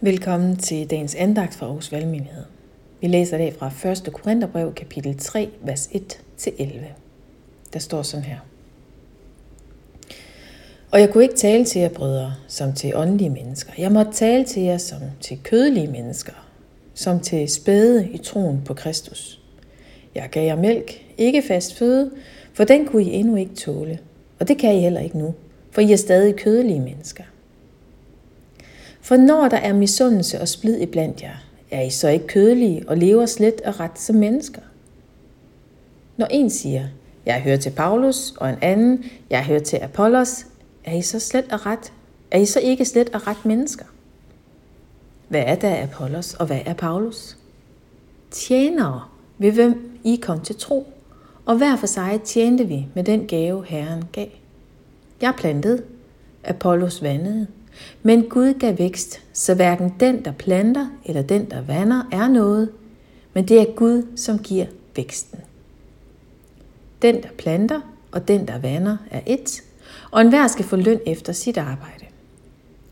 Velkommen til dagens andagt fra Aarhus Valgmenighed. Vi læser i dag fra 1. Korintherbrev, kapitel 3, vers 1-11. Der står sådan her. Og jeg kunne ikke tale til jer, brødre, som til åndelige mennesker. Jeg måtte tale til jer som til kødelige mennesker, som til spæde i troen på Kristus. Jeg gav jer mælk, ikke fast føde, for den kunne I endnu ikke tåle. Og det kan I heller ikke nu, for I er stadig kødelige mennesker. For når der er misundelse og splid iblandt jer, er I så ikke kødelige og lever slet og ret som mennesker? Når en siger, jeg hører til Paulus, og en anden, jeg hører til Apollos, er I så slet og ret? Er I så ikke slet og ret mennesker? Hvad er da Apollos, og hvad er Paulus? Tjenere, ved hvem I kom til tro, og hver for sig tjente vi med den gave, Herren gav. Jeg plantede, Apollos vandede, men Gud gav vækst, så hverken den, der planter eller den, der vander, er noget, men det er Gud, som giver væksten. Den, der planter og den, der vander, er et, og enhver skal få løn efter sit arbejde.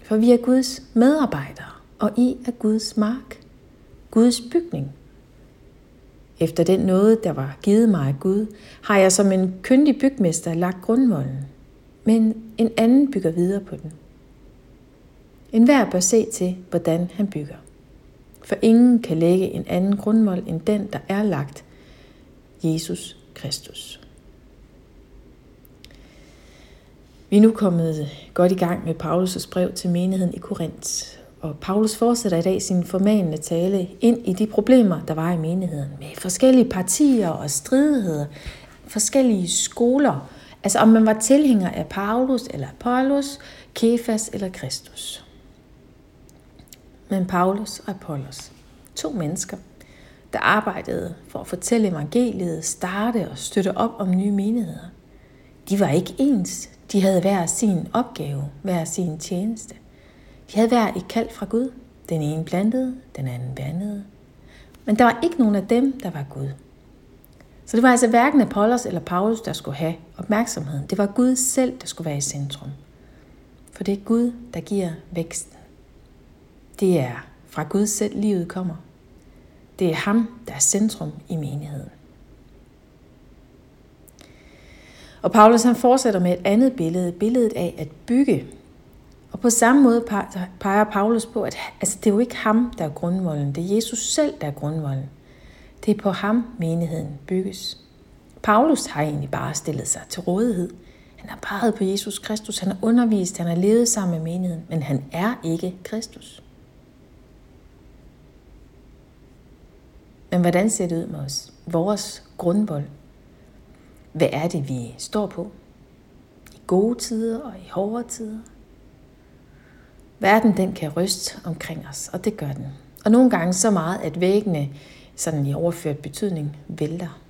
For vi er Guds medarbejdere, og I er Guds mark, Guds bygning. Efter den nåde, der var givet mig af Gud, har jeg som en kyndig bygmester lagt grundvolden, men en anden bygger videre på den. En hver bør se til, hvordan han bygger. For ingen kan lægge en anden grundvold end den, der er lagt, Jesus Kristus. Vi er nu kommet godt i gang med Paulus' brev til menigheden i Korinth. Og Paulus fortsætter i dag sin formanende tale ind i de problemer, der var i menigheden. Med forskellige partier og stridigheder, forskellige skoler. Altså om man var tilhænger af Paulus eller Apollos, Kefas eller Kristus men Paulus og Apollos. To mennesker, der arbejdede for at fortælle evangeliet, starte og støtte op om nye menigheder. De var ikke ens. De havde hver sin opgave, hver sin tjeneste. De havde hver et kald fra Gud. Den ene plantede, den anden vandede. Men der var ikke nogen af dem, der var Gud. Så det var altså hverken Apollos eller Paulus, der skulle have opmærksomheden. Det var Gud selv, der skulle være i centrum. For det er Gud, der giver væksten. Det er fra Gud selv livet kommer. Det er ham, der er centrum i menigheden. Og Paulus han fortsætter med et andet billede, billedet af at bygge. Og på samme måde peger Paulus på, at altså, det er jo ikke ham, der er grundvolden. Det er Jesus selv, der er grundvolden. Det er på ham, menigheden bygges. Paulus har egentlig bare stillet sig til rådighed. Han har peget på Jesus Kristus, han har undervist, han har levet sammen med menigheden, men han er ikke Kristus. Men hvordan ser det ud med os? Vores grundvold. Hvad er det, vi står på? I gode tider og i hårde tider. Verden den kan ryste omkring os, og det gør den. Og nogle gange så meget, at væggene sådan i overført betydning vælter.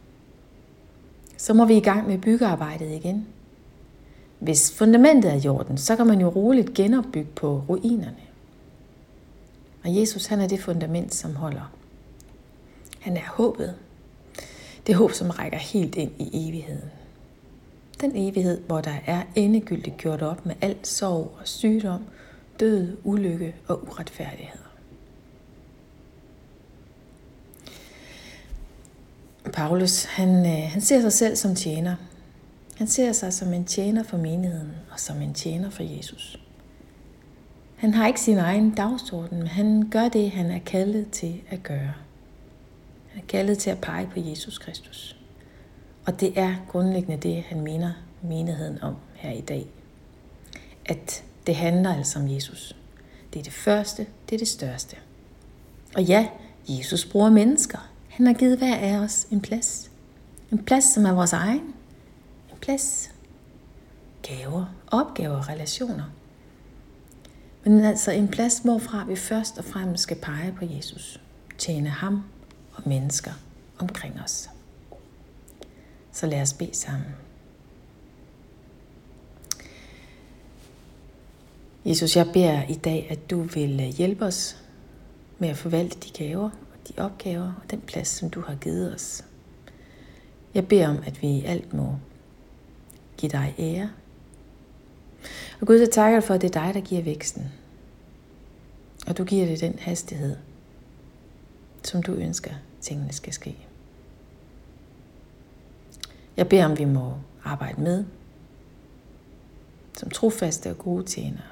Så må vi i gang med byggearbejdet igen. Hvis fundamentet er i orden, så kan man jo roligt genopbygge på ruinerne. Og Jesus han er det fundament, som holder. Han er håbet. Det håb, som rækker helt ind i evigheden. Den evighed, hvor der er endegyldigt gjort op med al sorg og sygdom, død, ulykke og uretfærdigheder. Paulus, han, øh, han ser sig selv som tjener. Han ser sig som en tjener for menigheden og som en tjener for Jesus. Han har ikke sin egen dagsorden, men han gør det, han er kaldet til at gøre. Han er kaldet til at pege på Jesus Kristus. Og det er grundlæggende det, han mener menigheden om her i dag. At det handler altså om Jesus. Det er det første, det er det største. Og ja, Jesus bruger mennesker. Han har givet hver af os en plads. En plads, som er vores egen. En plads. Gaver, opgaver, relationer. Men altså en plads, hvorfra vi først og fremmest skal pege på Jesus. Tjene ham mennesker omkring os. Så lad os bede sammen. Jesus, jeg beder i dag, at du vil øh, hjælpe os med at forvalte de gaver og de opgaver og den plads, som du har givet os. Jeg beder om, at vi i alt må give dig ære. Og Gud, så takker for, at det er dig, der giver væksten. Og du giver det den hastighed, som du ønsker, tingene skal ske. Jeg beder om, vi må arbejde med som trofaste og gode tjenere.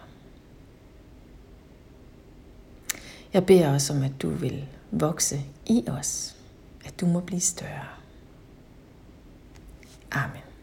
Jeg beder også om, at du vil vokse i os, at du må blive større. Amen.